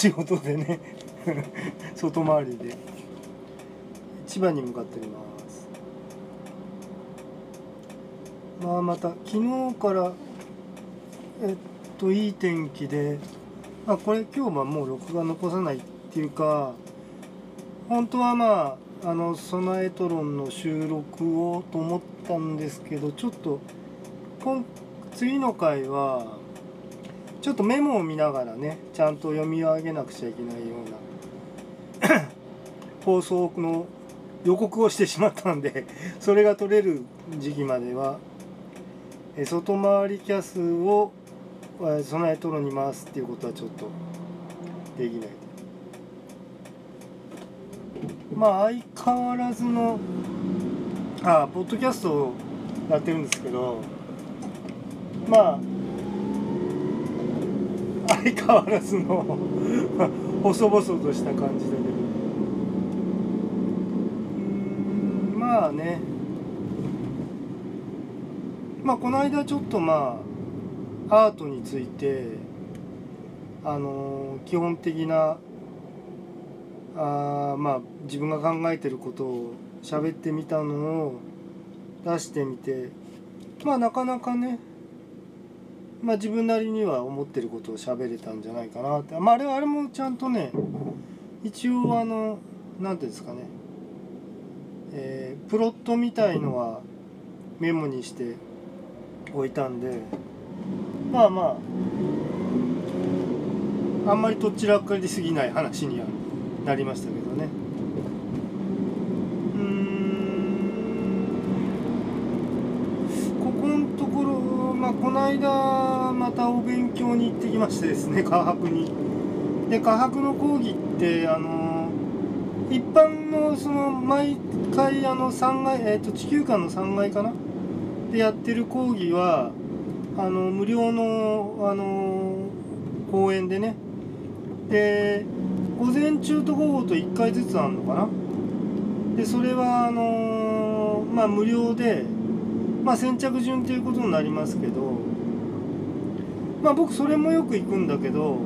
仕事でね 外回りで。千葉に向かっております。まあまた昨日からえっといい天気でまあこれ今日はもう録画残さないっていうか本当はまああの備えトロンの収録をと思ったんですけどちょっと今次の回はちょっとメモを見ながらねちゃんと読み上げなくちゃいけないような 放送の予告をしてしまったんで それが取れる時期までは外回りキャスを備えとろに回すっていうことはちょっとできない。まあ相変わらずのあポッドキャストをやってるんですけどまあ相変わらずの 細々とした感じだけど。うんまあね。まあこの間ちょっとまあアートについてあの基本的なあまあ自分が考えてることを喋ってみたのを出してみてまあなかなかねまあ自分なりには思ってることを喋れたんじゃないかなって。まああれあれもちゃんとね一応あの何ていうんですかね。えープロットみたいのはメモにしておいたんでまあまああんまりとっちらかりすぎない話にはなりましたけどね。うん。ここのところまあこの間またお勉強に行ってきましてですね科博に。で科博の講義ってあの一般のその毎回あの3階、えー、と地球館の3階かな？でやってる講義はあの無料のあの講演でね。で午前中と午後と1回ずつあるのかな？でそれはあのまあ無料でまあ先着順ということになりますけど。まあ僕それもよく行くんだけど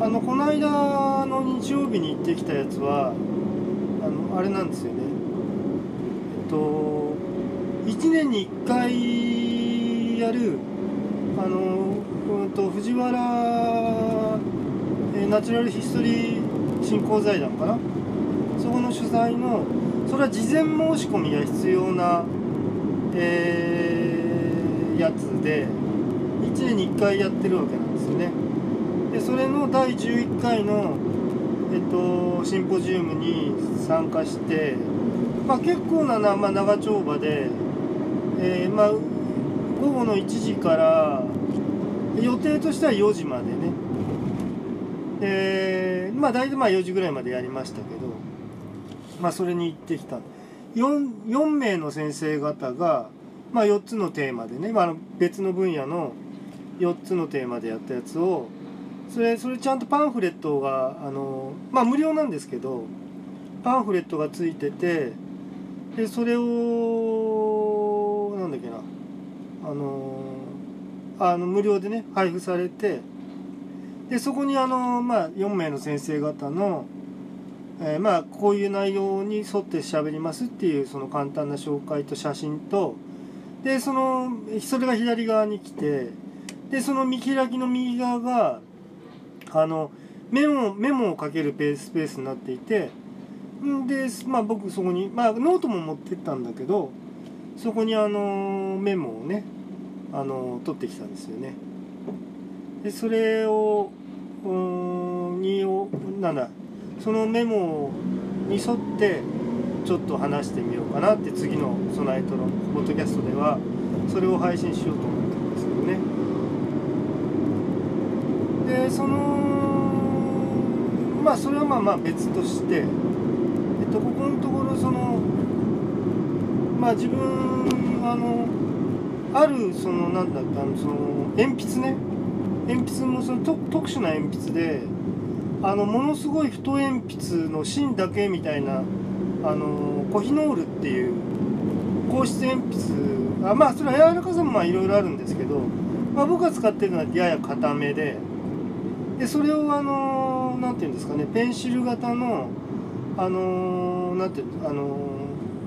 あのこの間の日曜日に行ってきたやつはあのあれなんですよね。えっと1年に1回やるあの、うん、と藤原、ナチュラルヒストリー振興財団かな？そこの主催のそれは事前申し込みが必要な、えーやつで1年に1回やってるわけなんですよね。でそれの第11回の、えっと、シンポジウムに参加して、まあ、結構なな、まあ、長丁場で、えーまあ、午後の1時から予定としては4時までね。でまあ大体まあ4時ぐらいまでやりましたけどまあそれに行ってきた。4, 4名の先生方が、まあ、4つのテーマでね、まああの、別の分野の4つのテーマでやったやつをそれそれちゃんとパンフレットがあのまあ無料なんですけどパンフレットがついててでそれをなんだっけなあのあの無料でね配布されてでそこにあの、まあ、4名の先生方の、えーまあこういう内容に沿って喋りますっていうその簡単な紹介と写真とでそのそれが左側に来てでその見開きの右側があのメモメモを書けるスペースになっていてでまあ僕そこにまあノートも持ってったんだけどそこにあのメモをねあの取ってきたんですよね。でそれをうーにをなんだそのメモに沿ってちょっと話してみようかなって次の「ソナイト」のポッドキャストではそれを配信しようと思ってるんですけどね。でそのまあそれはまあまあ別として、えっと、ここのところそのまあ自分あのあるそのなんだったのその鉛筆ね。鉛筆もその特特殊な鉛筆であのものすごい太鉛筆の芯だけみたいなあのコヒノールっていう硬質鉛筆。あまあそれは柔らかさもいろいろあるんですけど、まあ、僕が使ってるのはやや硬めで。でそれをあのなんていうんですかねペンシル型のあのなんていうあの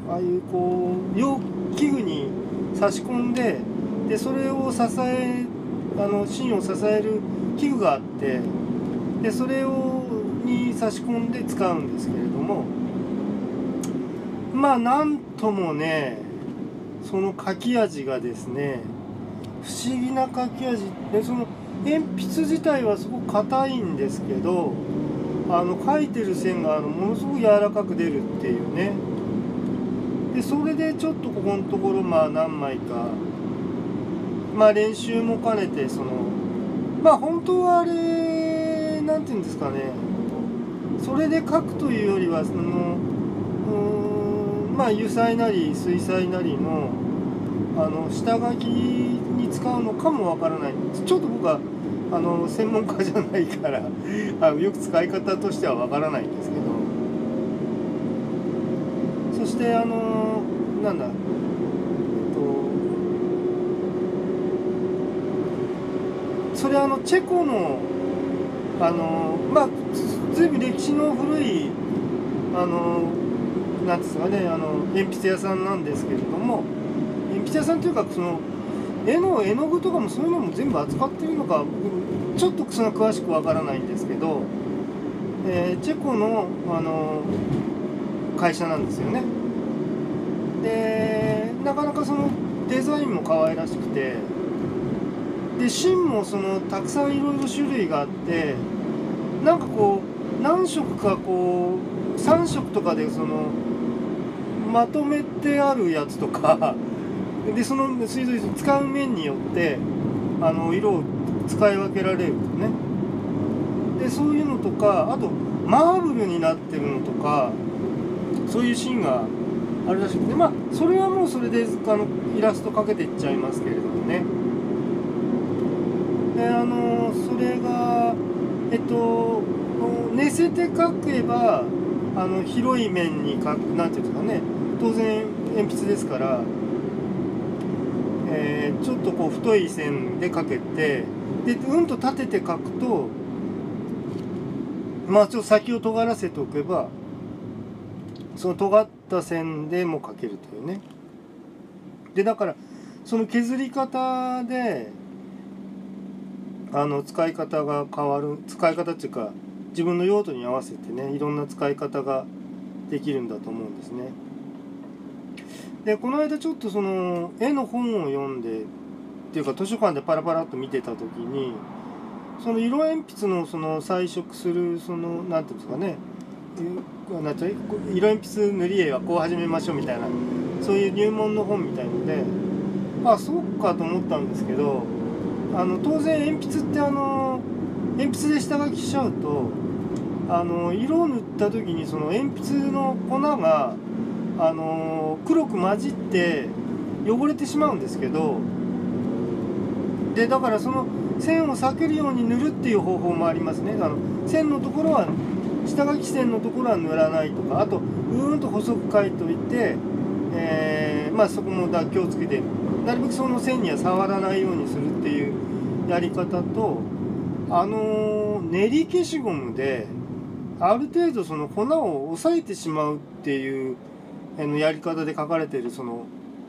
ああいうこう容器具に差し込んででそれを支えあの芯を支える器具があってでそれをに差し込んで使うんですけれどもまあなんともねその書き味がですね不思議な書き味でその鉛筆自体はすごく硬いんですけどあの書いてる線があのものすごく柔らかく出るっていうね。でそれでちょっとここのところまあ何枚かまあ練習も兼ねてそのまあ本当はあれなんていうんですかね。それで書くというよりはそのうんまあ油彩なり水彩なりのあの下書き使うのかもわからない。ちょっと僕はあの専門家じゃないから あのよく使い方としてはわからないんですけど。そしてあのなんだえっとそれあのチェコのあのまあずいぶん歴史の古いあのなんですかねあの鉛筆屋さんなんですけれども鉛筆屋さんというかその絵の絵の具とかもそういうのも全部扱ってるのかちょっとその詳しくわからないんですけど、えー、チェコのあの会社なんですよね。でなかなかそのデザインも可愛らしくてで芯もそのたくさんいろいろ種類があってなんかこう何色かこう3色とかでそのまとめてあるやつとかでその水道使う面によってあの色を使い分けられるね。でそういうのとかあとマーブルになってるのとかそういうシーンがあるらしくてまあそれはもうそれであのイラストかけていっちゃいますけれどもね。であのそれがえっと寝せて書けばあの広い面に書くなんていうんですかね。当然鉛筆ですから、えー、ちょっとこう太い線で書けてでうんと立てて書くとまあちょっと先を尖らせておけばその尖った線でも書けるというねでだからその削り方であの使い方が変わる使い方っていうか自分の用途に合わせてねいろんな使い方ができるんだと思うんですね。でこの間ちょっとその絵の本を読んでっていうか図書館でパラパラっと見てた時にその色鉛筆のその彩色するその何ていうんですかねなんて色鉛筆塗り絵はこう始めましょうみたいなそういう入門の本みたいのであそうかと思ったんですけどあの当然鉛筆ってあの鉛筆で下書きしちゃうとあの色を塗った時にその鉛筆の粉があの黒く混じって汚れてしまうんですけどでだからその線を避けるように塗るっていう方法もありますね。あの線のところは下書き線のところは塗らないとかあとうーんと細く書いといて、えー、まあそこも気をつけてなるべくその線には触らないようにするっていうやり方とあの練り消しゴムである程度その粉を抑えてしまうっていうのやり方で書かれてるその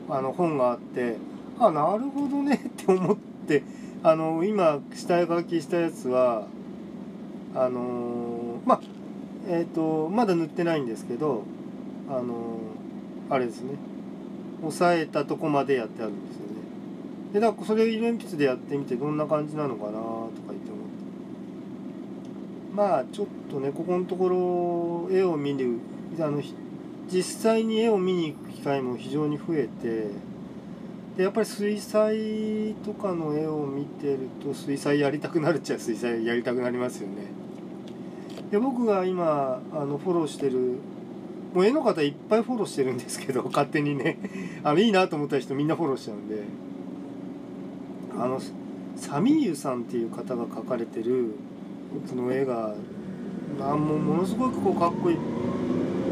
あの本があってあなるほどねって思ってあの今下書きしたやつはあのまあえっ、ー、とまだ塗ってないんですけどあのあれですね。押さえたとこまでやってあるんですよね。でだからそれを色鉛筆でやってみてどんな感じなのかなとか言って思って。まあちょっとねここのところ絵を見るあの実際に絵を見に行く機会も非常に増えてでやっぱり水彩とかの絵を見てると水彩やりたくなるっちゃ水彩やりたくなりますよね。で僕が今あのフォローしてるもう絵の方いっぱいフォローしてるんですけど 勝手にね。あのいいなと思った人みんなフォローしちゃうんで。あのサミーユさんっていう方が描かれてるその絵があもものすごくこうかっこいい。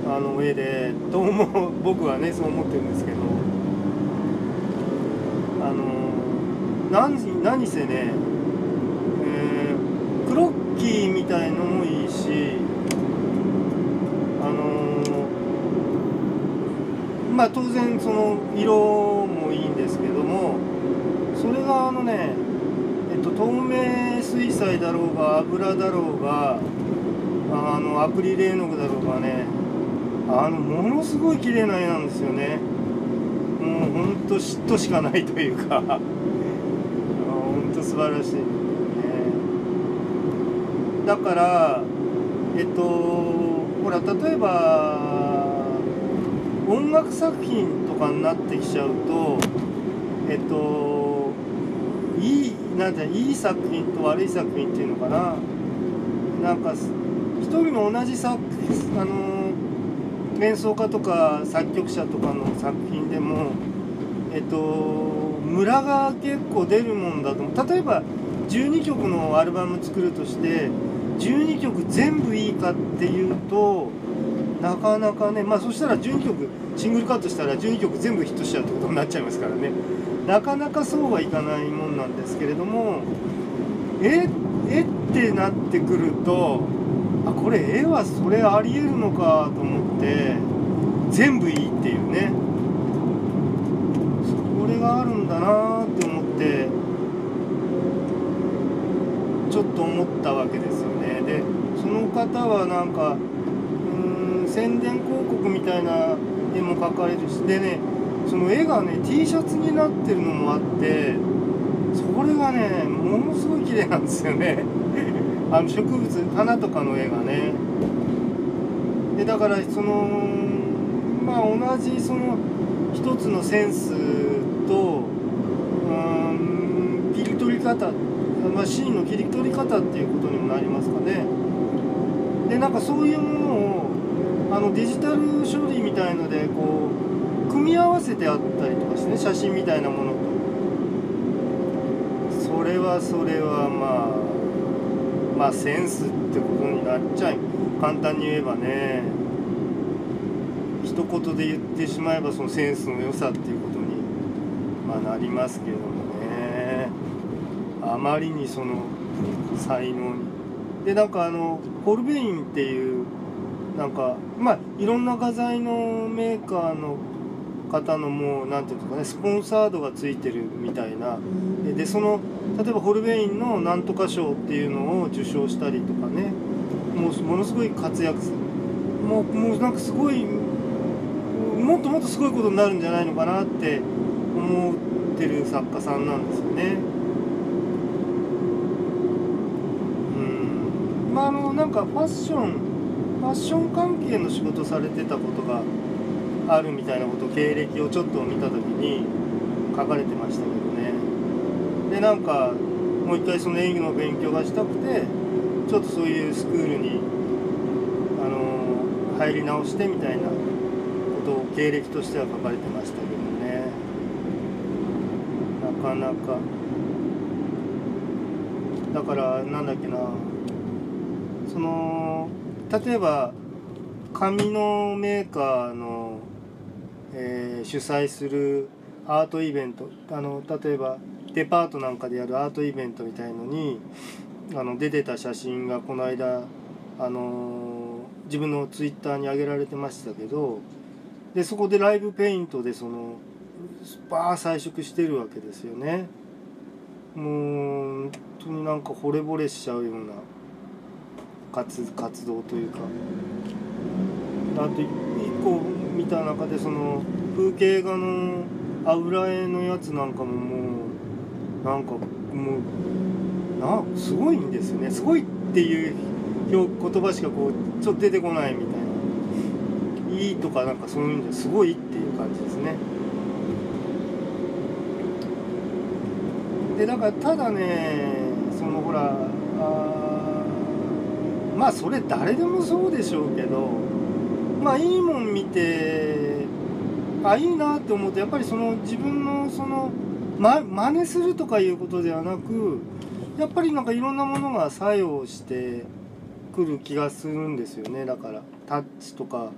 あの絵でと思う僕はねそう思ってるんですけどあの何何せね、えー、クロッキーみたいのもいいしあのまあ当然その色もいいんですけどもそれがあのねえっと透明水彩だろうが油だろうがあのアクリル絵の具だろうがねあのものすごい綺麗な絵なんですよね。もうほんと嫉妬しかないというか。ほんと素晴らしい、ね、だからえっとほら例えば音楽作品とかになってきちゃうとえっといいなんていい作品と悪い作品っていうのかな。なんか一人の同じ作あの演奏家とか作曲者とかの作品でもえっとムラが結構出るもんだと思う。例えば12曲のアルバム作るとして12曲全部いいかっていうとなかなかねまあそしたら12曲シングルカットしたら12曲全部ヒットしちゃうってことになっちゃいますからね。なかなかそうはいかないもんなんですけれどもええってなってくるとあこれ絵はそれありえるのかと思って。全部いいっていうね。それがあるんだなって思ってちょっと思ったわけですよね。でその方はなんかうん宣伝広告みたいな絵も描かれるしでねその絵がね T シャツになってるのもあってそれがねものすごい綺麗なんですよね。あの植物花とかの絵がね。でだからそのまあ同じその一つのセンスとうん切り取り方まあ、シーンの切り取り方っていうことにもなりますかね。でなんかそういうものをあのデジタル処理みたいのでこう組み合わせてあったりとかしてね写真みたいなものと。それはそれはまあまあセンスってことになっちゃいます。簡単に言えばね一言で言ってしまえばそのセンスの良さっていうことに、まあ、なりますけどもね。あまりにその才能に。でなんかあのホルベインっていうなんかまあいろんな画材のメーカーの方のもう何ていうんですかねスポンサードがついてるみたいな。でその例えばホルベインのなんとか賞っていうのを受賞したりとかね。もうものすごい活躍する。もうもうなんかすごいもっともっとすごいことになるんじゃないのかなって思ってる作家さんなんですよね。うん。まああのなんかファッションファッション関係の仕事されてたことがあるみたいなこと経歴をちょっと見た時に書かれてましたけどね。でなんかもう一回その演技の勉強がしたくてちょっとそういうスクールにあの入り直してみたいなことを経歴としては書かれてましたけどね。なかなか。だからなんだっけな。その例えば紙のメーカーの、えー主催するアートイベントあの例えばデパートなんかでやるアートイベントみたいのにあの出てた写真がこの間、あの自分のツイッターに上げられてましたけどでそこでライブペイントでそのバー彩色してるわけですよね。もう本当になんか惚れ惚れしちゃうような活活動というかあと一個見た中でその風景画の油絵のやつなんかももうなんかもうなすごいんですよね。すごいっていう言葉しかこうちょっと出てこないみたいな。いいとかなんかそういうんですごいっていう感じですね。でだからただねそのほらあまあそれ誰でもそうでしょうけどまあいいもん見てあいいなって思うとやっぱりその自分のそのま真似するとかいうことではなくやっぱりなんかいろんなものが作用してくる気がするんですよね。だからタッチとか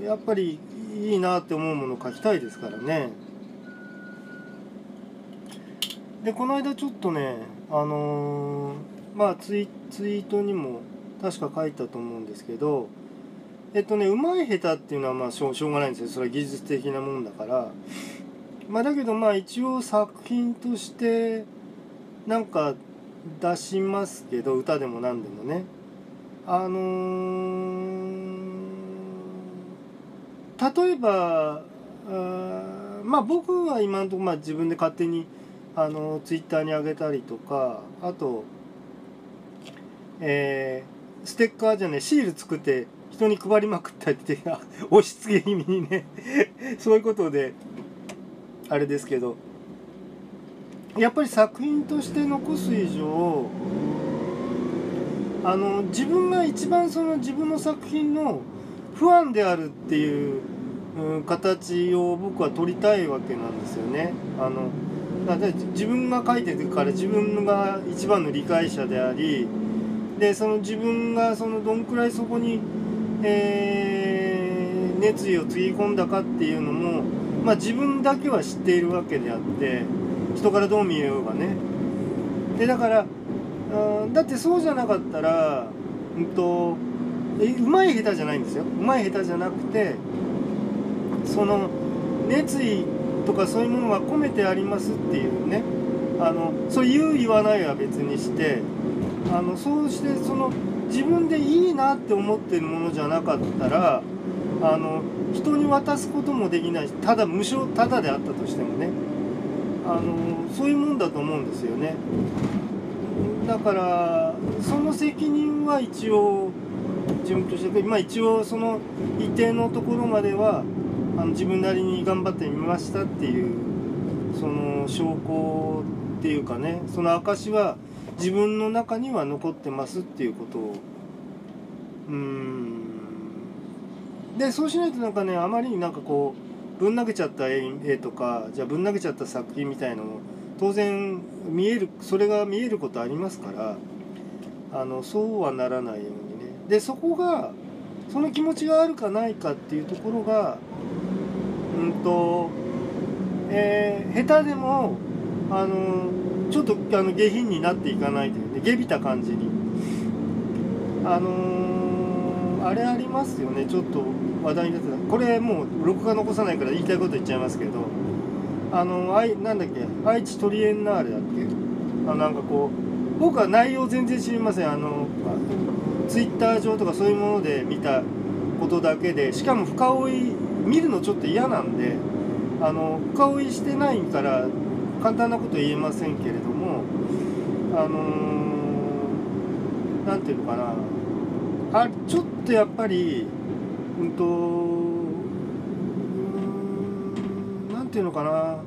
やっぱりいいなって思うものを描きたいですからね。でこの間ちょっとねあのーまあツイツイートにも確か書いたと思うんですけどえっとねうまい下手っていうのはまあしょしょうがないんですよ。それは技術的なもんだから。まあだけどまあ一応作品としてなんか出しますけど歌でも何でもね。あのー例えばあまあ僕は今のところまあ自分で勝手にあのツイッターに上げたりとかあとえーステッカーじゃねシール作って人に配りまくったりって 押し付け気味にねそういうことであれですけど。やっぱり作品として残す以上あの自分が一番その自分の作品の不安であるっていう、うん形を僕は取りたいわけなんですよね。あのだって自分が書いてるから自分が一番の理解者でありでその自分がそのどんくらいそこに、えー熱意をつぎ込んだかっていうのも、まあ、自分だけは知っているわけであって人からどう見えようがね。でだからあだってそうじゃなかったら、うんと、えうまい下手じゃないんですよ。うまい下手じゃなくてその熱意とかそういうものが込めてありますっていうね。あのそう言う言わないは別にしてあのそうしてその自分でいいなって思ってるものじゃなかったらあの人に渡すこともできないしただ無償ただであったとしてもね。あのそういうもんだと思うんですよね。だからその責任は一応自分としてまあ一応その一定のところまではあの自分なりに頑張ってみましたっていうその証拠っていうかねその証は自分の中には残ってますっていうことをうん。でそうしないとなんかねあまりになんかこうぶん投げちゃった絵とかじゃあぶん投げちゃった作品みたいのも当然見えるそれが見えることありますからあのそうはならないようにね。でそこがその気持ちがあるかないかっていうところがうんと、えー下手でもあのちょっとあの下品になっていかないというね下びた感じに。あのーあれありますよねちょっと話題になってた。これもう録画残さないから言いたいこと言っちゃいますけどあのあいなんだっけ愛知トリエンナーレだっけ？あなんかこう僕は内容全然知りません。あのツイッター上とかそういうもので見たことだけでしかも深追い見るのちょっと嫌なんであの深追いしてないから簡単なこと言えませんけれどもあのーていうのかな。あちょっとやっぱりうんとなんていうのかな、うん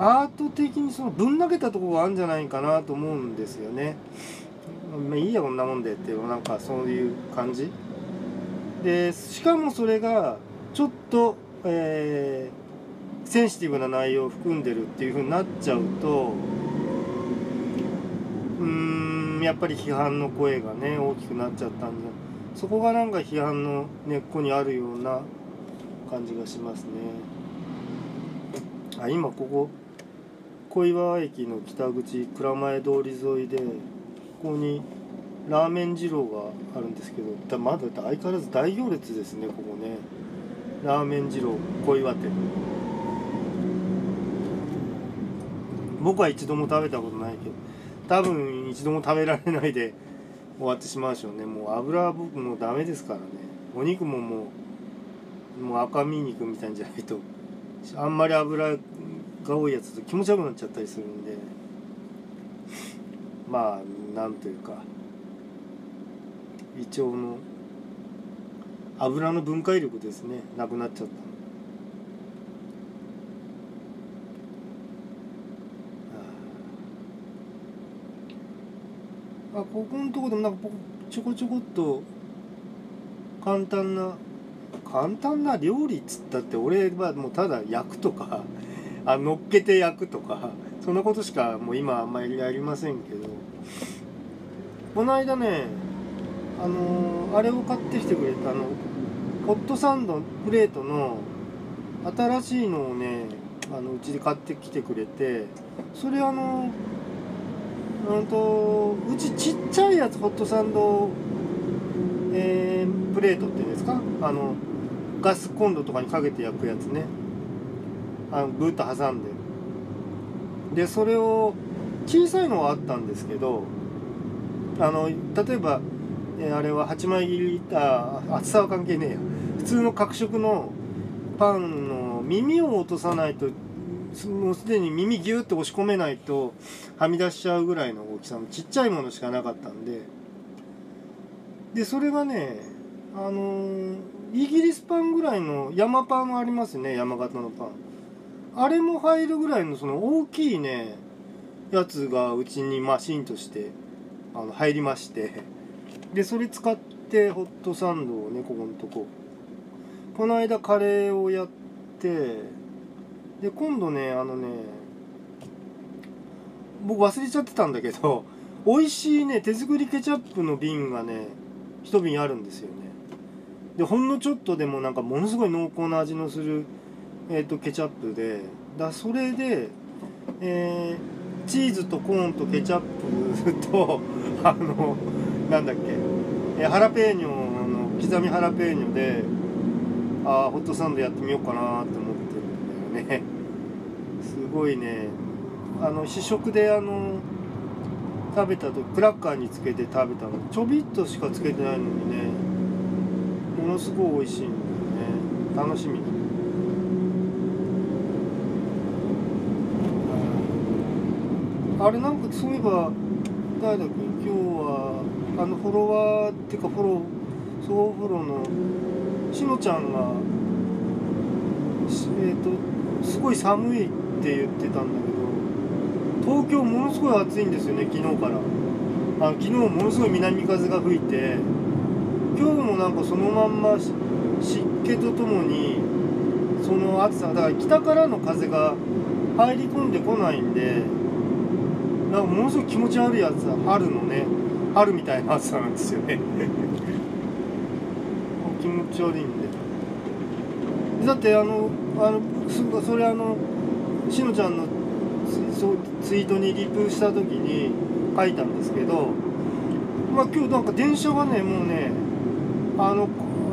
アート的にそのぶん投げたところがあるんじゃないかなと思うんですよね。まあいいやこんなもんでっていうなんかそういう感じ。でしかもそれがちょっと、えーセンシティブな内容を含んでるっていう風になっちゃうとうんやっぱり批判の声がね大きくなっちゃったんでそこがなんか批判の根っこにあるような感じがしますね。あ今ここ小岩駅の北口蔵前通り沿いでここにラーメン二郎があるんですけどだまだ相変わらず大行列ですねここね。ラーメン二郎小岩店。僕は一度も食べたことないけど多分一度も食べられないで終わってしまうでしょうね。もう油僕もうダメですからね。お肉ももうもう赤身肉みたいんじゃないと。あんまり油が多いやつと気持ち悪くなっちゃったりするんで。まあなんというか。胃腸の油の分解力ですね。なくなっちゃった。あここのとこでもなんかちょこちょこっと簡単な簡単な料理っつったって俺はもうただ焼くとか あ乗っけて焼くとかそんなことしかもう今あんまりやりませんけど。この間ねあのーあれを買ってきてくれたあのホットサンドプレートの新しいのをねあのうちで買ってきてくれてそれあのうんとうちちっちゃいやつホットサンド、えー、プレートっていうんですか？あのガスコンロとかにかけて焼くやつね。あのブーッと挟んで。でそれを小さいのはあったんですけどあの例えば、えーあれは8枚切りあ厚さは関係ねえや。普通の角食のパンの耳を落とさないともうすでに耳ギューって押し込めないとはみ出しちゃうぐらいの大きさのちっちゃいものしかなかったんで。でそれがねあのイギリスパンぐらいの山パンありますね山形のパン。あれも入るぐらいのその大きいねやつがうちにマシンとしてあの入りまして。でそれ使ってホットサンドをねここのとこ。この間カレーをやってで今度ねあのね僕忘れちゃってたんだけど 美味しいね手作りケチャップの瓶がね一瓶あるんですよね。でほんのちょっとでもなんかものすごい濃厚な味のする、えー、とケチャップでだそれで、えーチーズとコーンとケチャップと あのなんだっけ、えーハラペーニョの刻みハラペーニョであホットサンドやってみようかなって思ってね。すごいね。あの試食であの食べたとクラッカーにつけて食べたの。ちょびっとしかつけてないのにね。ものすごい美味しいんだよね。楽しみ。あれなんかそういえば誰だっけ？今日はあのフォロワーっていうかフォロー総フォローのしのちゃんがえっ、とすごい寒いって言ってたんだけど東京ものすごい暑いんですよね昨日から。あ昨日ものすごい南風が吹いて今日もなんかそのまんま湿気とともにその暑さだから北からの風が入り込んでこないんでなんかものすごい気持ち悪い暑さ春のね春みたいな暑さなんですよね。気持ち悪いんで。だってあのあのすそれあのしのちゃんのツツイートにリプした時に書いたんですけどまあ今日なんか電車がねもうねあの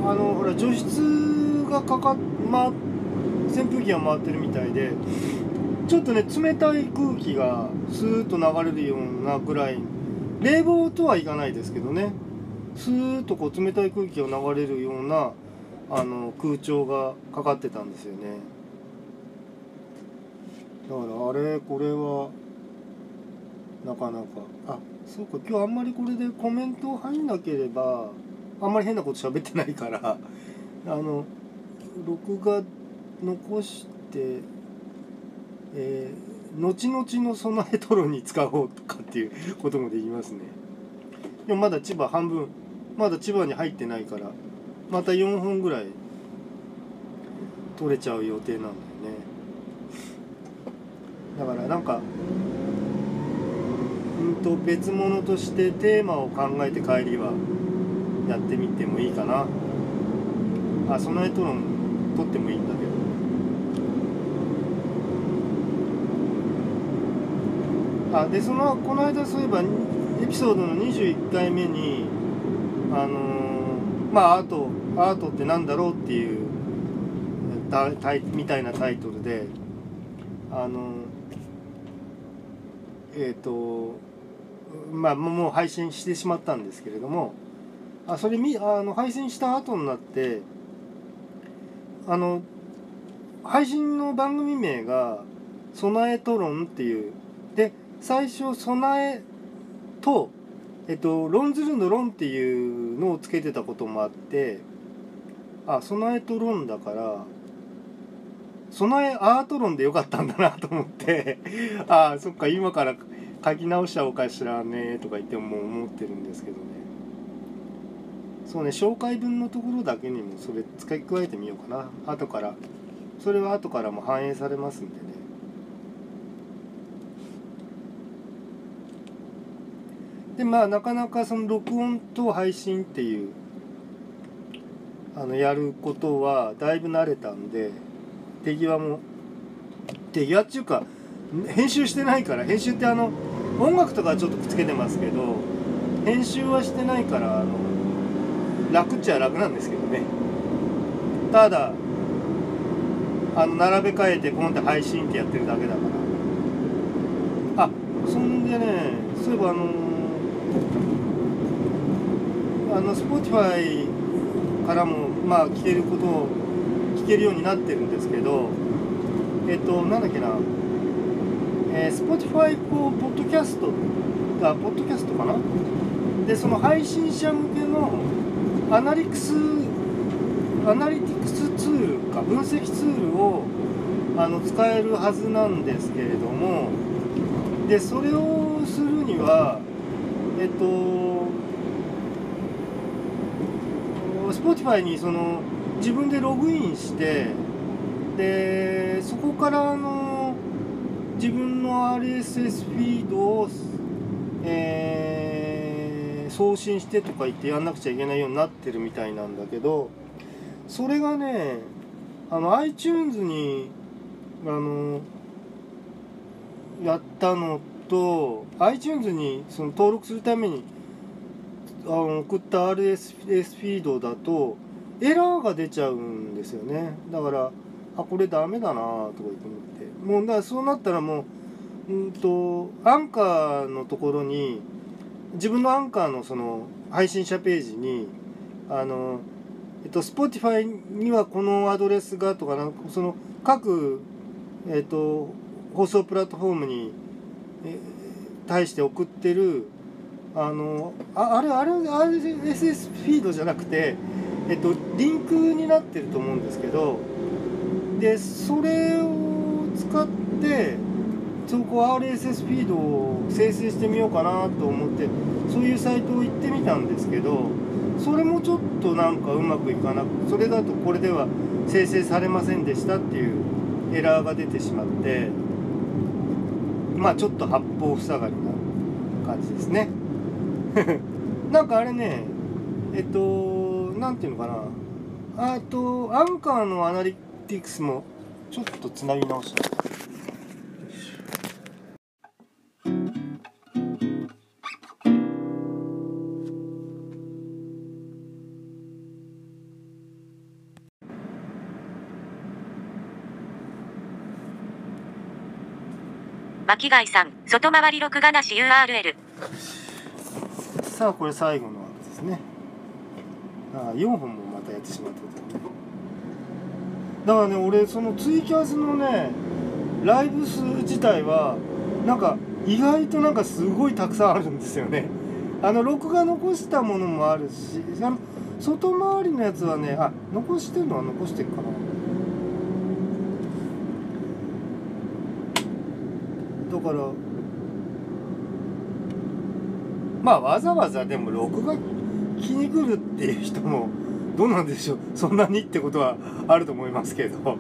あのほら除湿がかかっ、ま、扇風機が回ってるみたいでちょっとね冷たい空気がスーッと流れるようなぐらい冷房とはいかないですけどねスーッとこう冷たい空気が流れるようなあの空調がかかってたんですよね。だからあれこれはなかなか。あそうか今日あんまりこれでコメント入んなければあんまり変なこと喋ってないから あの録画残してえー後々の備えトロに使おうとかっていうこともできますね。でもまだ千葉半分まだ千葉に入ってないからまた4本ぐらい取れちゃう予定なんだよね。だからなんかうんと別物としてテーマを考えて帰りはやってみてもいいかな。あ備えトロン取ってもいいんだけど。あでそのこの間そういえばエピソードの21回目にあのーまあアートアートってなんだろうっていうたタイみたいなタイトルであのえっ、とまあもう配信してしまったんですけれどもあそれみあの配信した後になってあの配信の番組名が「備えトロン」っていうで最初備えと、えっと、論ずるの論っていうのをつけてたこともあってあ備えと論だから備えアート論でよかったんだなと思って あそっか今から書き直しちゃおうかしらねとか言っても思ってるんですけどね。そうね紹介文のところだけにもそれ付け加えてみようかな。後からそれは後からも反映されますんでね。でまあなかなかその録音と配信っていうあのやることはだいぶ慣れたんで手際も手際っていうか編集してないから編集ってあの音楽とかちょっとくっつけてますけど編集はしてないからあの楽っちゃ楽なんですけどね。ただあの並べ替えてポンって配信ってやってるだけだから。あそんでねそういえばあのあの Spotify からもまあ聞けることを聞けるようになってるんですけどえっとなんだっけな。えー、Spotify こうポッドキャストあポッドキャストかな。でその配信者向けのアナリクスアナリティクスツールか分析ツールをあの使えるはずなんですけれどもでそれをするにはえっと Spotify にその自分でログインしてでそこからあの自分の RSS フィードを、えー、送信してとか言ってやんなくちゃいけないようになってるみたいなんだけどそれがねあの iTunes にあのやったのと iTunes にその登録するためにあの送った RSS フィードだとエラーが出ちゃうんですよね。だからあこれダメだなとか言って。思ってもうだからそうなったらもううんとアンカーのところに自分のアンカーのその配信者ページにあのえっと Spotify にはこのアドレスがとかなんかその各えっと放送プラットフォームに、対して送ってるあのああれあれ RSS フィードじゃなくてえっとリンクになってると思うんですけどでそれを使ってそこ RSS フィードを生成してみようかなと思ってそういうサイトを行ってみたんですけどそれもちょっとなんかうまくいかなくそれだとこれでは生成されませんでしたっていうエラーが出てしまってまあちょっと八方塞がりな感じですね。なんかあれねえっと何ていうのかなあとアンカーのアナリティクスもちょっとつなぎ直した巻貝さん、外回り録画なし URL。さあ、これ最後のわけですね。ああ、4本もまたやってしまっただからね、俺、そのツイキャスのね、ライブ数自体は、なんか、意外となんかすごいたくさんあるんですよね。あの、録画残したものもあるし、あの、外回りのやつはね、あ、残してるのは残してるかな。だからまあわざわざでも録画気に来るっていう人もどうなんでしょう。そんなにってことはあると思いますけど。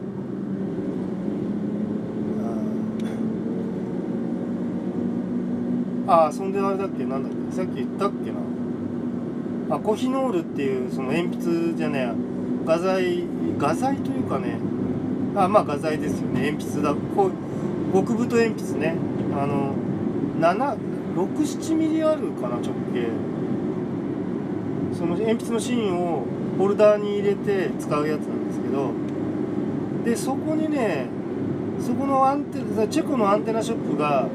ああそんであれだっけなんだっけさっき言ったっけな。あコヒノールっていうその鉛筆じゃねえ画材画材というかね。あまあ画材ですよね。鉛筆だ。こう極太鉛筆ね。あの67ミリあるかな直径その鉛筆の芯をホルダーに入れて使うやつなんですけどでそこにねそこのアンテチェコのアンテナショップが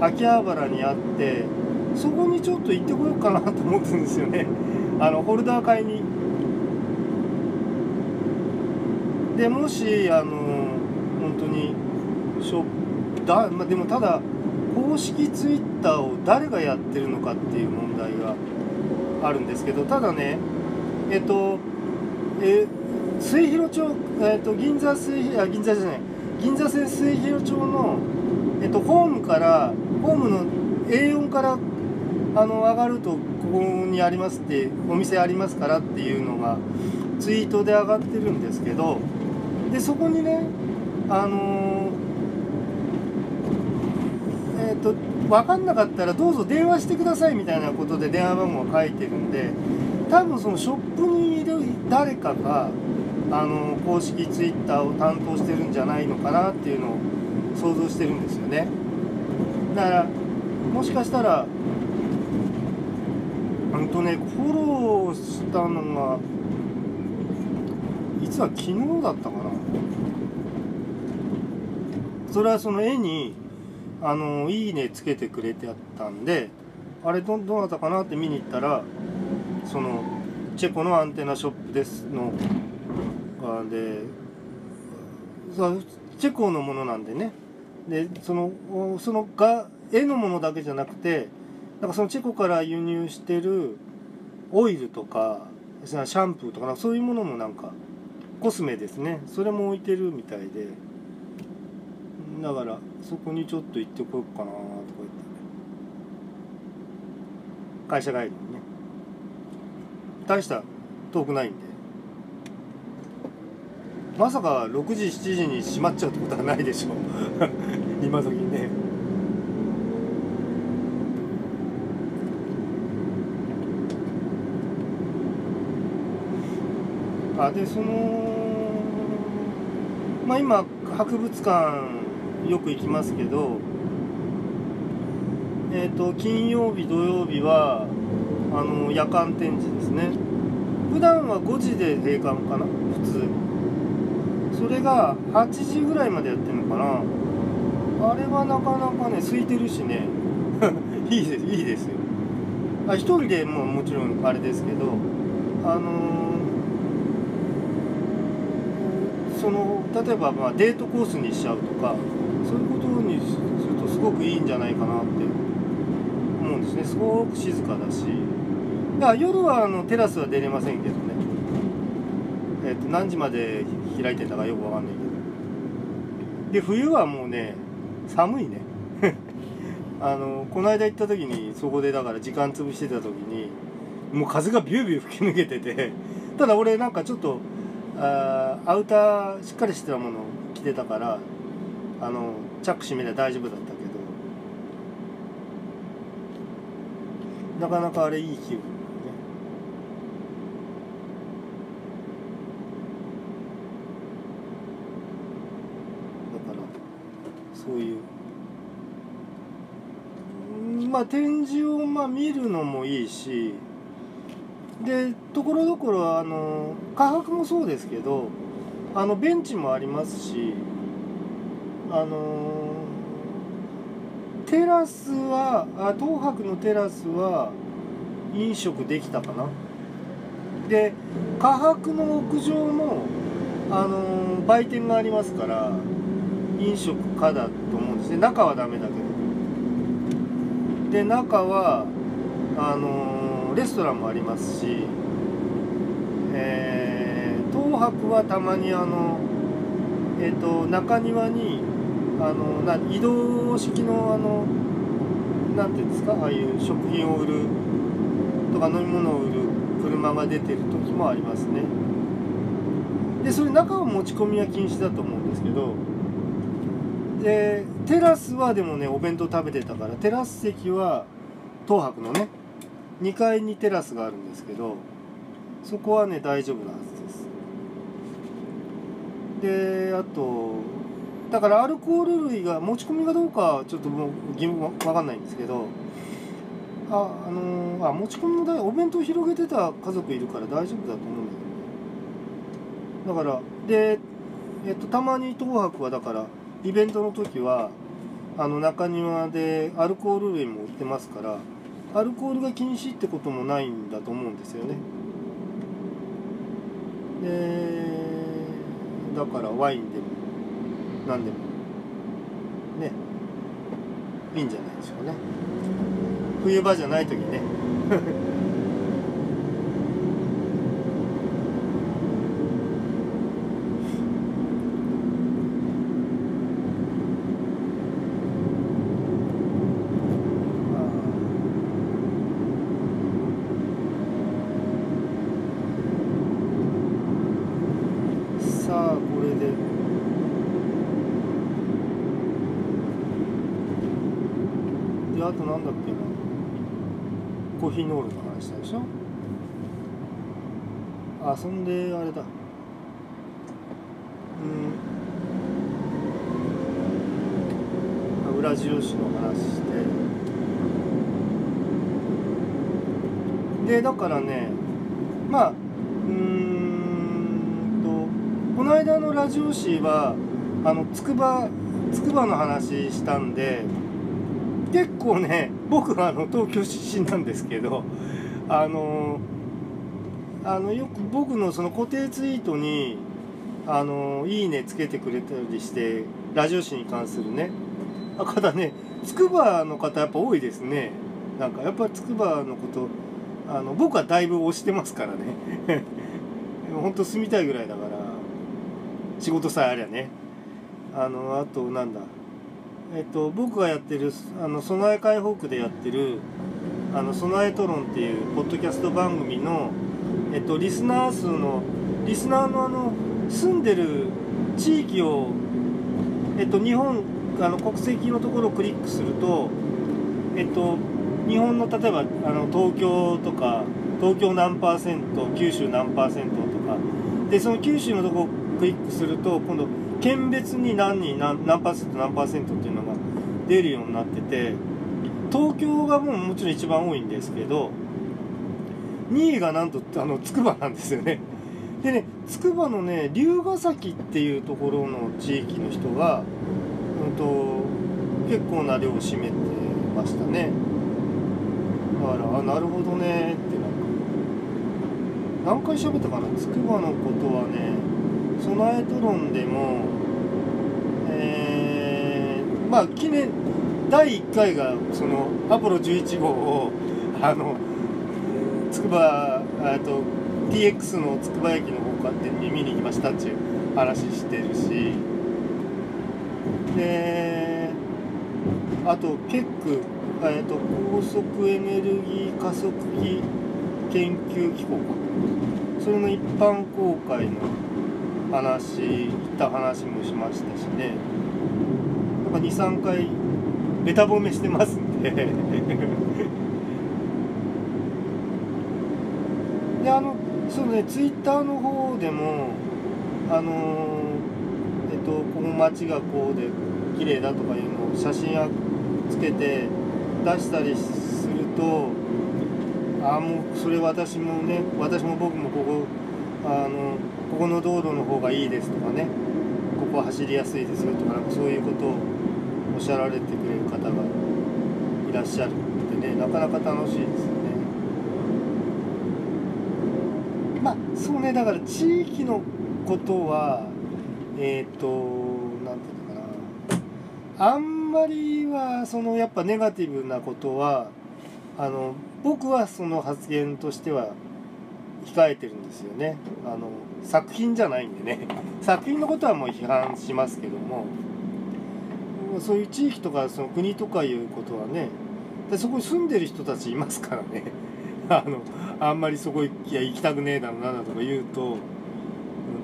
秋葉原にあってそこにちょっと行ってこようかなと思ってるんですよね。あのホルダー買いに。でもしあの本当にショップだ、まあ、でもただ公式ツイッターを誰がやってるのかっていう問題があるんですけどただねえっとえ末広町、えっと、銀座末あ銀座じゃない銀座線末広町の、えっと、ホームからホームの A4 からあの上がるとここにありますってお店ありますからっていうのがツイートで上がってるんですけどでそこにねあのー、えっ、と分かんなかったらどうぞ電話してくださいみたいなことで電話番号が書いてるんで多分そのショップにいる誰かがあの公式ツイッターを担当してるんじゃないのかなっていうのを想像してるんですよね。だからもしかしたら本当ねフォローしたのが実は昨日だったかな。それはその絵にあのいいねつけてくれてあったんであれどどなたかなって見に行ったらそのチェコのアンテナショップですのあでそうチェコのものなんでね。でそのそのが絵のものだけじゃなくてなんかそのチェコから輸入してるオイルとかシャンプーとかなんかそういうものもなんかコスメですね。それも置いてるみたいで。だからそこにちょっと行ってこようかなとか言って会社帰りにね。大した遠くないんで。まさか6時7時に閉まっちゃうってことはないでしょ 今時にね。あでそのまあ今博物館よく行きますけどえっ、ー、と金曜日土曜日はあの夜間展示ですね。普段は5時で閉館かな普通。それが8時ぐらいまでやってるのかな。あれはなかなかね空いてるしね。いいですいいですよ。あ一人でももちろんあれですけどあのー、その例えばまあデートコースにしちゃうとかそういうことにするとすごくいいんじゃないかなって思うんですね。すごく静かだし。だから夜はあのテラスは出れませんけどね。えっと何時まで開いてんだかよくわかんないけど。で冬はもうね寒いね。あのこの間行った時にそこでだから時間潰してた時にもう風がビュービュー吹き抜けてて。ただ俺なんかちょっとあアウターしっかりしてたもの着てたからあのチャック閉めりゃ大丈夫だったけどなかなかあれいい気分そういう。まあ展示をまあ見るのもいいしでところどころあの価格もそうですけどあのベンチもありますしあのテラスはあ東博のテラスは飲食できたかな。で価博の屋上もあの売店がありますから飲食可だと思うんですね。中はダメだけど。で中はあのー、レストランもありますし、えー、東博はたまにあのえっ、ー、と中庭にあのな移動式のあのなんていうんですかああいう食品を売るとか飲み物を売る車が出てる時もありますね。でそれ中は持ち込みは禁止だと思うんですけどでテラスはでもねお弁当食べてたからテラス席は東博のね2階にテラスがあるんですけどそこはね大丈夫なはずです。であとだからアルコール類が持ち込みがどうかちょっともう疑問わかんないんですけどああのー、あ持ち込みもだお弁当広げてた家族いるから大丈夫だと思うんだけどだからでえっとたまに東博はだからイベントの時はあの中庭でアルコール類も売ってますからアルコールが禁止ってこともないんだと思うんですよね。でだからワインでも。何でも。ね。いいんじゃないでしょうね。冬場じゃない時ね あとなんだっけなコーヒーノールの話したでしょあそんであれだ。うん。ラジオ誌の話して。でだからねまあうんとこの間のラジオ誌はあの筑波筑波の話したんで結構ね僕はあの東京出身なんですけどあのあのよく僕のその固定ツイートにあのいいねつけてくれたりしてラジオ誌に関するね。あ方ね筑波の方やっぱ多いですね。なんかやっぱ筑波のことあの僕はだいぶ推してますからね。本当住みたいぐらいだから仕事さえありゃね。あのあとなんだ。えっと僕がやってるあの備え解放区でやってるあの備えトロンっていうポッドキャスト番組のえっとリスナー数のリスナーのあの住んでる地域をえっと日本あの国籍のところをクリックするとえっと日本の例えばあの東京とか東京何パーセント九州何パーセントとかでその九州のとこをクリックすると今度県別に何人何何パーセント何パーセントっていうのが出るようになってて東京がもうもちろん一番多いんですけど2位がなんとあの筑波なんですよね。でね筑波のね龍ヶ崎っていうところの地域の人が、うん、と結構な量を占めてましたね。だからあなるほどねってなんか。何回喋ったかな？筑波のことはね備えトロンでもえー、まあ記念第1回がそのアポロ11号をあのくばと TX のつくば駅の方かって見に行きましたっていう話してるし。であとケック、えーと、高速エネルギー加速器研究機構か。それの一般公開の話行った話もしましたしね。なんか23回ベタ褒めしてますんで。であのそうねツイッターの方でもあのえっとこの街がこうで綺麗だとかいうのを写真をつけて出したりするとああもうそれ私もね私も僕もここあのここの道路の方がいいですとかねここは走りやすいですよとかなんかそういうことをおっしゃられてくれる方がいらっしゃるってねなかなか楽しいですよね。まあそうねだから地域のことはえっ、ー、と何て言うのかな。あんまりはそのやっぱネガティブなことはあの僕はその発言としては控えてるんですよね。あの作品じゃないんでね。作品のことはもう批判しますけども。そういう地域とかその国とかいうことはねでそこに住んでる人たちいますからね。あのあんまりそこいや行きたくねえだろうなとか言うと,、うん、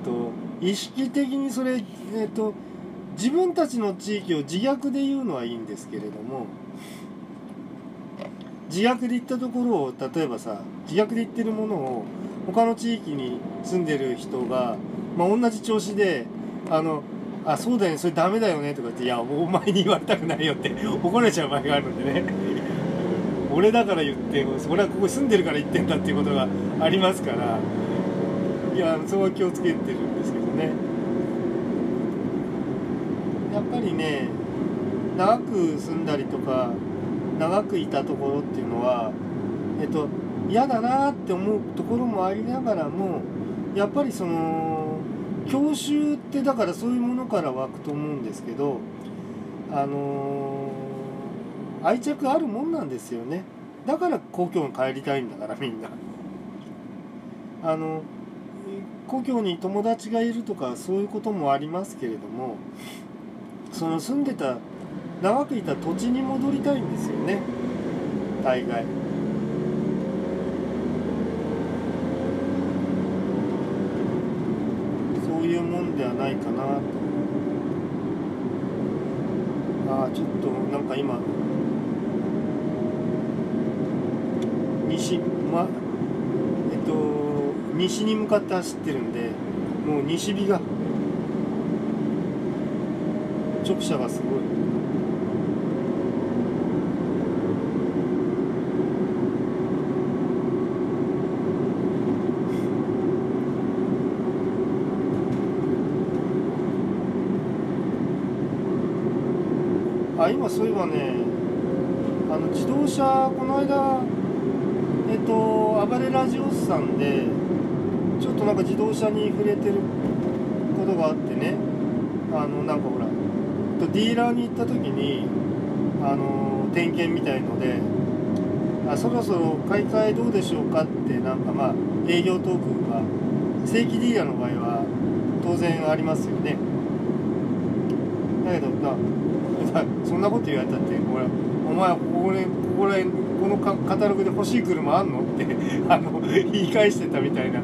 と意識的にそれ、えーと、自分たちの地域を自虐で言うのはいいんですけれども自虐で言ったところを例えばさ自虐で言ってるものを他の地域に住んでる人が、まあ、同じ調子であのあそうだよねそれダメだよねとか言っていやお前に言われたくないよって怒られちゃう場合があるんでね。俺だから言って俺はここ住んでるから言ってんだっていうことがありますからいやそこは気をつけてるんですけどね。やっぱりね長く住んだりとか長くいたところっていうのはえっと嫌だなって思うところもありながらもやっぱりその郷愁ってだからそういうものから湧くと思うんですけどあのー、愛着あるもんなんですよね。だから故郷に帰りたいんだからみんな。あの故郷に友達がいるとかそういうこともありますけれどもその住んでた長くいた土地に戻りたいんですよね。大概。そういうもんではないかなと。ああちょっとなんか今西,、まえっと、西に向かって走ってるんでもう西日が直射がすごい。あ今そういえばねあの自動車この間と暴れラジオスさんでちょっとなんか自動車に触れてることがあってね。あのなんかほらディーラーに行った時にあの点検みたいのであそろそろ買い替えどうでしょうかってなんかまあ営業トークが正規ディーラーの場合は当然ありますよね。だけどなそんなこと言われたってこれお前ここでここらこのカタログで欲しい車あんの？って あの言い返してたみたいな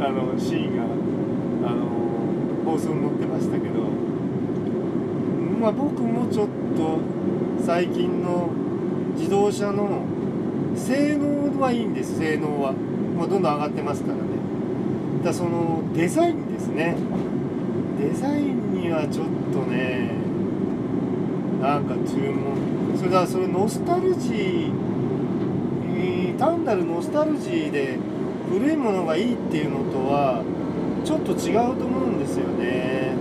あのシーンがあの放送に載ってましたけどまあ僕もちょっと最近の自動車の性能はいいんです性能は。もうどんどん上がってますからね。だそのデザインですね。デザインにはちょっとねなんか注文。それからそれノスタルジー、え単なるノスタルジーで古いものがいいっていうのとはちょっと違うと思うんですよね。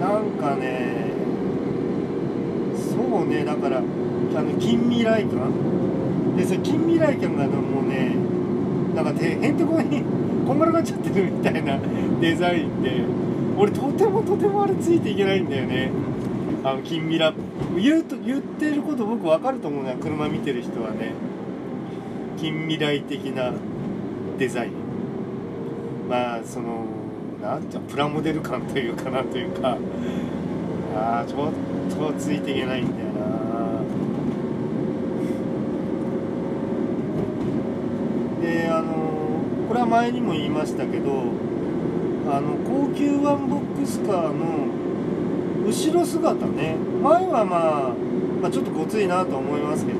なんかねそうねだからあの近未来感。でそれ近未来感がもうねなんかてへんてこにこんがらがっちゃってるみたいなデザインで俺とてもとてもあれついていけないんだよね。あの近未来言うと言ってること僕分かると思うな車見てる人はね。近未来的なデザイン。まあそのなんていうプラモデル感というかなというか。あーちょっとついていけないんだよな。であのこれは前にも言いましたけどあの高級ワンボックスカーの後ろ姿ね。前はまあ、まあ、ちょっとごついなと思いますけど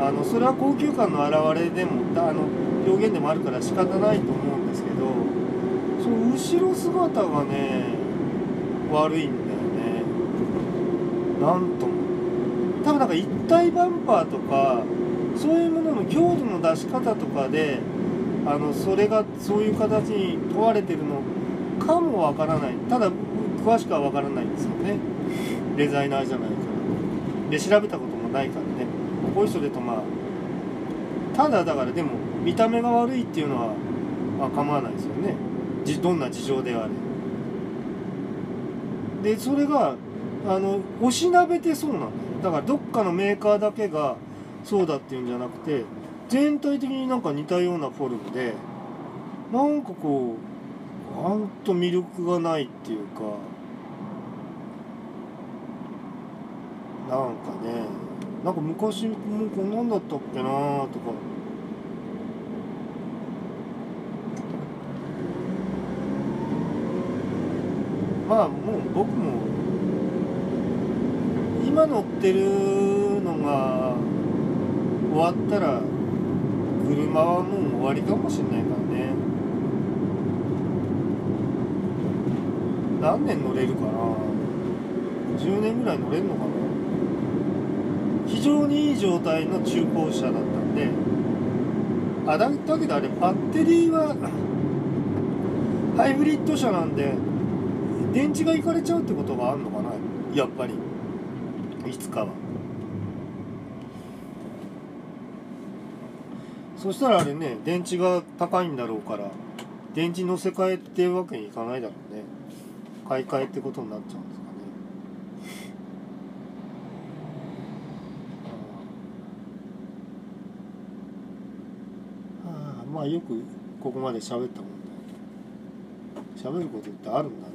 あのそれは高級感の表れでもあの表現でもあるから仕方ないと思うんですけどその後ろ姿がね悪いんだよね。なんとも。多分なんか一体バンパーとかそういうものの強度の出し方とかであのそれがそういう形に問われてるのかもわからない。ただ詳しくはわからないんですよね。デザイナーじゃないから。で調べたこともないからね。こういう人でとまあただだからでも見た目が悪いっていうのは、まあ、構わないですよね。どんな事情であれ。でそれがあのおしなべてそうなんだよだからどっかのメーカーだけがそうだっていうんじゃなくて全体的になんか似たようなフォルムでなんかこうなんと魅力がないっていうかなんかねなんか昔もうこんなんだったっけなとか。まあもう僕も今乗ってるのが終わったら車はもう終わりかもしれないからね。何年乗れるかな。10年ぐらい乗れるのかな。非常にいい状態の中古車だったんであだだけどあれバッテリーはハイブリッド車なんで電池がいかれちゃうってことがあるのかなやっぱり。いつかは。そしたらあれね電池が高いんだろうから電池乗せ替えってわけにいかないだろうね。買い替えってことになっちゃうんですかねはあまあよくここまで喋ったもんだ。喋ることってあるんだね。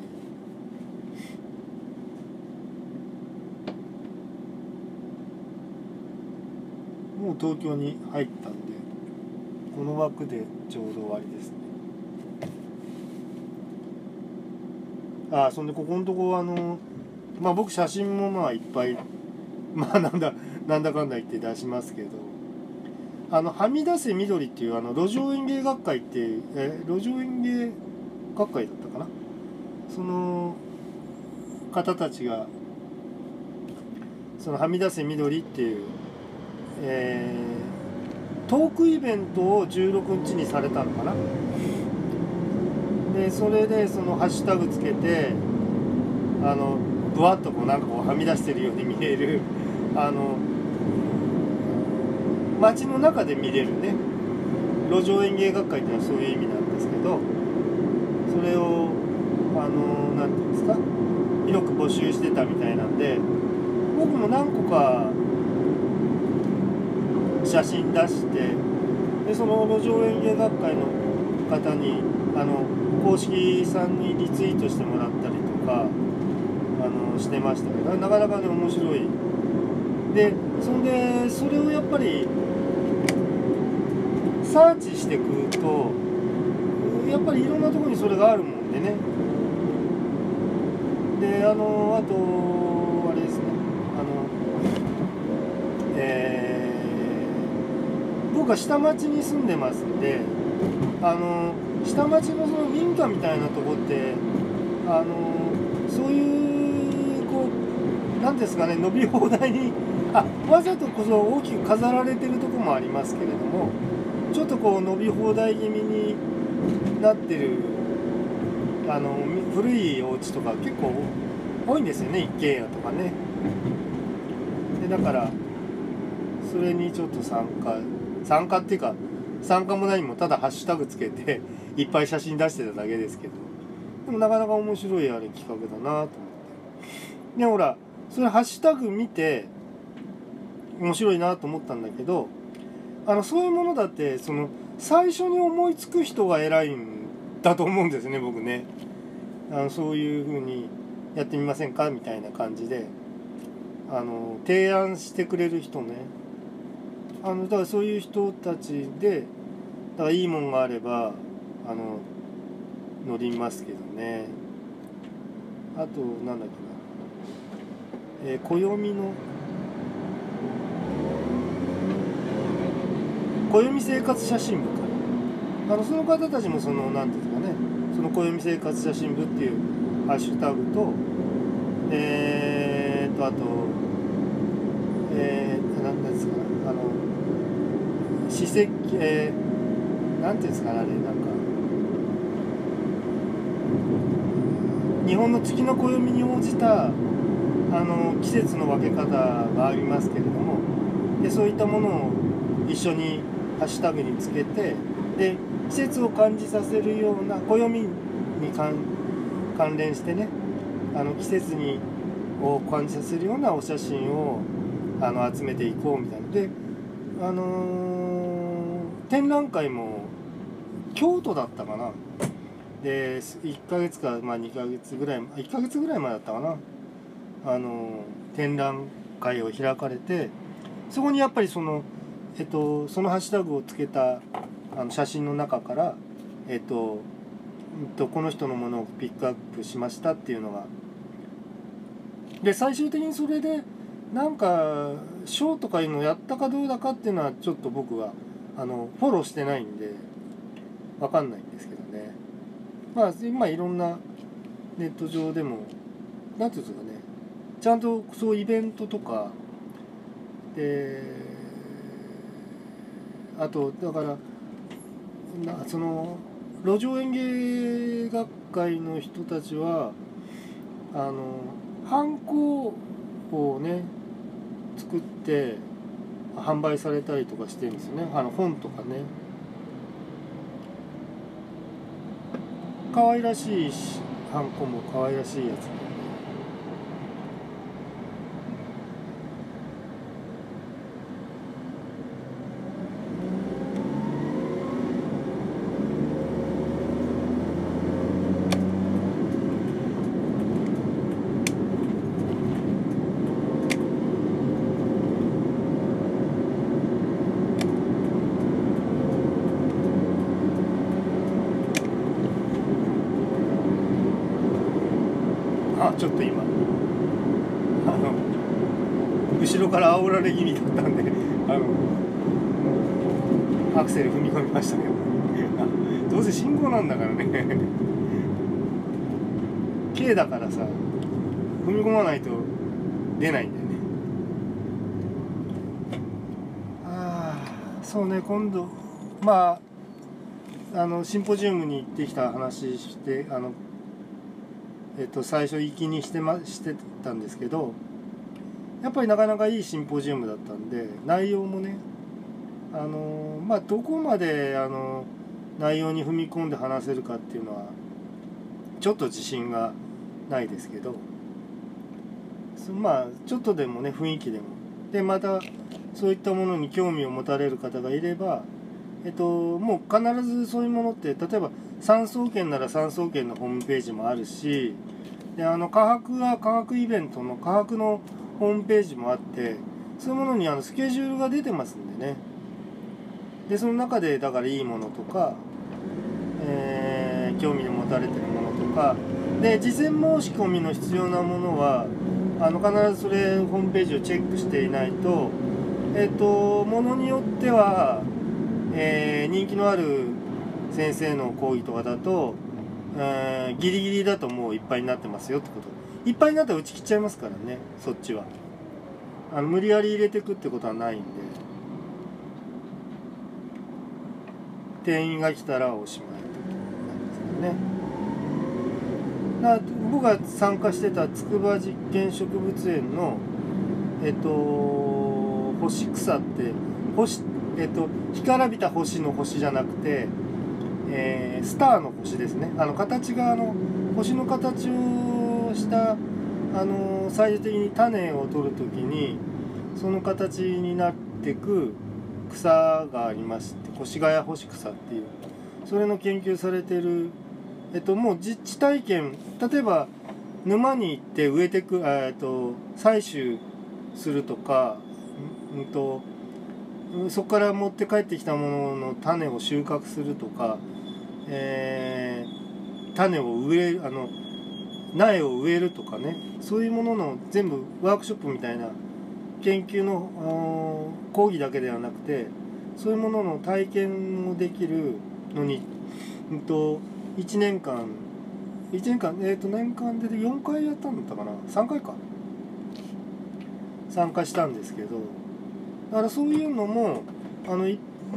もう東京に入ったんでこの枠でちょうど終わりですね。あそんでここのとこあのまあ僕写真もまあいっぱいまあなんだなんだかんだ言って出しますけど。あのはみ出せ緑っていうあの路上園芸学会っていうえ路上園芸学会だったかな？その方たちがそのはみ出せ緑っていうえートークイベントを16日にされたのかな？でそれでそのハッシュタグつけてあのぶわっとこうなんかこうはみ出してるように見えるあの街の中で見れるね。路上園芸学会っていうのはそういう意味なんですけどそれをあの何て言うんですか？広く募集してたみたいなんで僕も何個か写真出してでその路上園芸学会の方にあの公式さんにリツイートしてもらったりとかあのしてましたけどなかなかね面白い。でそんでそれをやっぱりサーチしてくるとやっぱりいろんなとこにそれがあるもんでね。であのあとあれですね。あのえー、僕は下町に住んでますんであの下町のその民家みたいなとこってあのそういうこう何ですかね伸び放題にあわざとこそ大きく飾られてるとこもありますけれどもちょっとこう伸び放題気味になってるあの古いお家とか結構多いんですよね一軒家とかね。でだからそれにちょっと参加参加っていうか参加も何もただハッシュタグつけて いっぱい写真出してただけですけど。でもなかなか面白いあれ企画だなと思って。でほらそれハッシュタグ見て面白いなと思ったんだけどあのそういうものだってその最初に思いつく人が偉いんだと思うんですね僕ね。あのそういう風にやってみませんかみたいな感じで。あの提案してくれる人ね。あのだからそういう人たちでだからいいもんがあればあの乗りますけどね。あとなんだっけな、えー、暦の暦生活写真部か。あのその方たちもその何ていうんですかね。その暦生活写真部っていうハッシュタグとえー、とあとえー、何ですかあの史跡えー、なんていうんですかねあれなんか。日本の月の暦に応じたあの季節の分け方がありますけれどもでそういったものを一緒にハッシュタグにつけてで季節を感じさせるような暦に関連してねあの季節にを感じさせるようなお写真をあの集めていこうみたいな。であのー、展覧会も京都だったかな。で1ヶ月か、まあ、2ヶ月ぐらい1ヶ月ぐらい前だったかな。あのー、展覧会を開かれてそこにやっぱりそのえっと、そのハッシュタグをつけたあの写真の中から、えっと、えっと、この人のものをピックアップしましたっていうのが。で最終的にそれでなんか賞とかいうのをやったかどうだかっていうのはちょっと僕はあのフォローしてないんで分かんないんですけどね。まあ今いろんなネット上でも何ていうんですかね。ちゃんとそうイベントとかであとだからなその路上園芸学会の人たちはあのハンコをね作って販売されたりとかしてるんですよね。あの本とかね。可愛らしいしハンコも可愛らしいやつちょっと今あの後ろから煽られ気味だったんであのアクセル踏み込みましたけどどうせ信号なんだからね K だからさ踏み込まないと出ないんだよね。ああそうね今度まああのシンポジウムに行ってきた話してあのえっと、最初行きにして,、ま、してたんですけどやっぱりなかなかいいシンポジウムだったんで内容もねあのまあどこまであの内容に踏み込んで話せるかっていうのはちょっと自信がないですけどまあちょっとでもね雰囲気でも。でまたそういったものに興味を持たれる方がいればえっともう必ずそういうものって例えば産総研なら産総研のホームページもあるしであの科学は科学イベントの科学のホームページもあってそういうものにあのスケジュールが出てますんでね。でその中でだからいいものとか、えー、興味を持たれてるものとかで事前申し込みの必要なものはあの必ずそれホームページをチェックしていないとえっ、とものによっては、えー、人気のある先生の講義とかだと、えー、ギリギリだともういっぱいになってますよってこと。いっぱいになったら打ち切っちゃいますからねそっちは。あの無理やり入れてくってことはないんで。店員が来たらおしまいなんですよね。だ僕が参加してた筑波実験植物園のえっと星草って星えっと干からびた星の星じゃなくて、えー、スターの星ですね。あの形があの星の形をしたあの最終的に種を取る時にその形になってく草がありまして越谷干し草っていうそれの研究されてるえっともう実地体験例えば沼に行って植えてくえっと採取するとかうんとそこから持って帰ってきたものの種を収穫するとか、えー、種を植えあの苗を植えるとかねそういうものの全部ワークショップみたいな研究の講義だけではなくてそういうものの体験もできるのに、うんと、1年間。1年間？えっ、ー、と年間で4回やったんだったかな？3回か。参加したんですけどだからそういうのもあの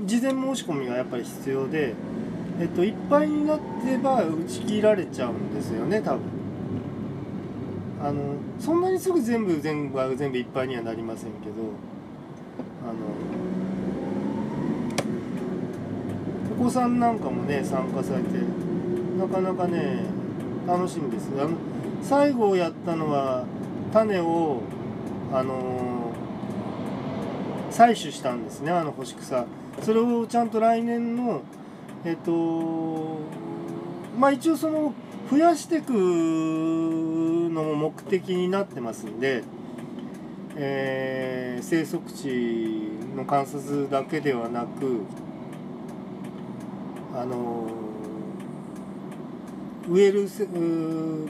事前申し込みがやっぱり必要で、えっと、いっぱいになってば打ち切られちゃうんですよね多分。あのそんなにすぐ全部全部全部いっぱいにはなりませんけどあのお子さんなんかもね参加されてなかなかね楽しみです。あの最後やったのは種をあの採取したんですねあの干し草。それをちゃんと来年のえっとまあ一応その増やしていくのも目的になってますんで、えー、生息地の観察だけではなくあの植える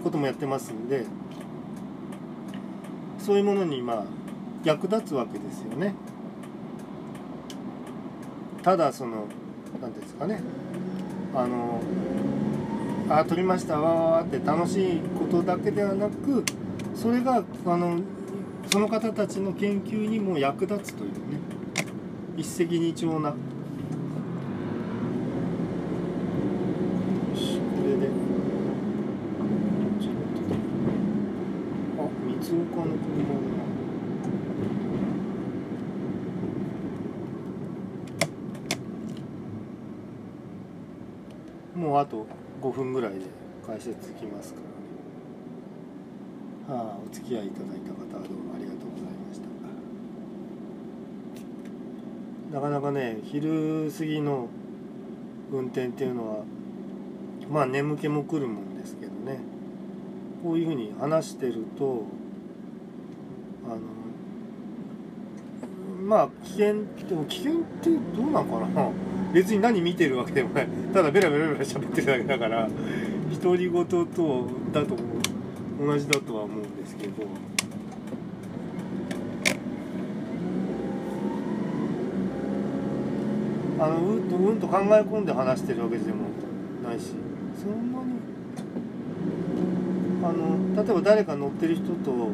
こともやってますんでそういうものにまあ役立つわけですよね。ただその何ですかねあのあ撮りましたわーって楽しいことだけではなくそれがあのその方たちの研究にも役立つというね一石二鳥なもうあと5分ぐらいで解説きますからね。はあお付き合いいただいた方はどうもありがとうございました。なかなかね昼過ぎの運転っていうのはまあ眠気も来るもんですけどね。こういうふうに話してるとあのまあ危険でも危険ってどうなんかな？別に何見てるわけでもない。ただベラベラベラ喋ってるだけだから独り言とだと同じだとは思うんですけど。あのうんとうんと考え込んで話してるわけでもないし。そんなに。あの例えば誰か乗ってる人と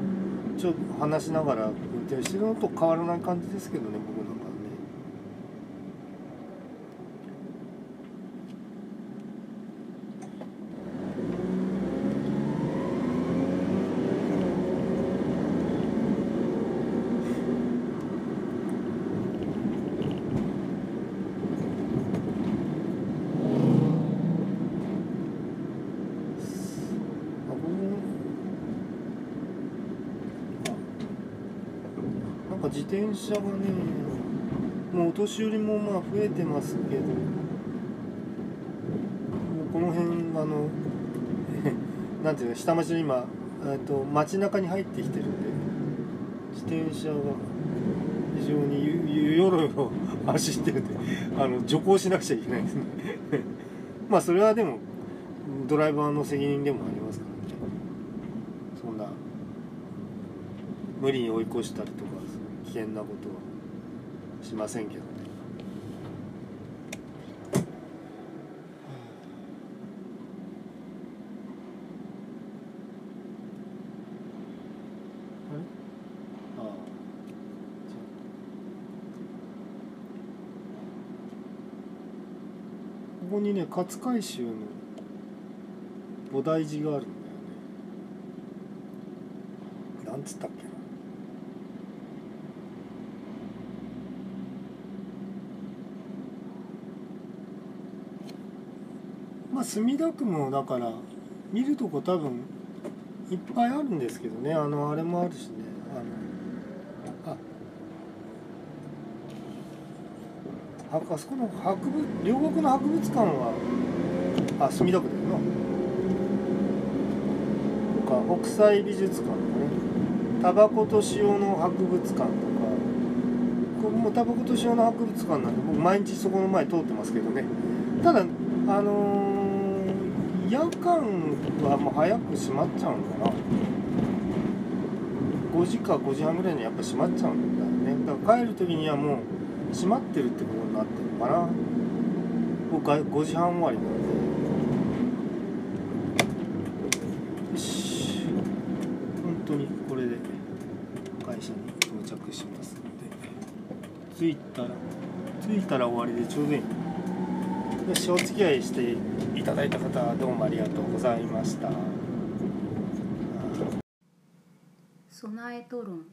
ちょっと話しながら運転してるのと変わらない感じですけどね僕なんかね。自転車がねもうお年寄りもまあ増えてますけどもうこの辺あの なんていうの下町の今えっと街中に入ってきてるんで自転車が非常にゆゆよろよろ走ってるんであの徐行しなくちゃいけないですね。まあそれはでもドライバーの責任でもありますからね。そんな無理に追い越したりとか。危険なことはしませんけどね。ここにね勝海舟の菩提寺があるんだよね。なんつったっけ？あ墨田区もだから見るとこ多分いっぱいあるんですけどね。あのあれもあるしね。あのああそこの博物両国の博物館はあ墨田区だよな。とか北斎美術館とかね。タバコと塩の博物館とか。これもうタバコと塩の博物館なんで僕毎日そこの前通ってますけどね。ただあのー夜間はもう早く閉まっちゃうのかな。5時か5時半ぐらいにやっぱ閉まっちゃうんだよね。だから帰る時にはもう閉まってるってことになってるのかな。僕は5時半終わりなんで。よし。本当にこれで会社に到着しますので。着いたら着いたら終わりでちょうどいい。しお付き合いしていただい。た方どうもありがとうございました備えと論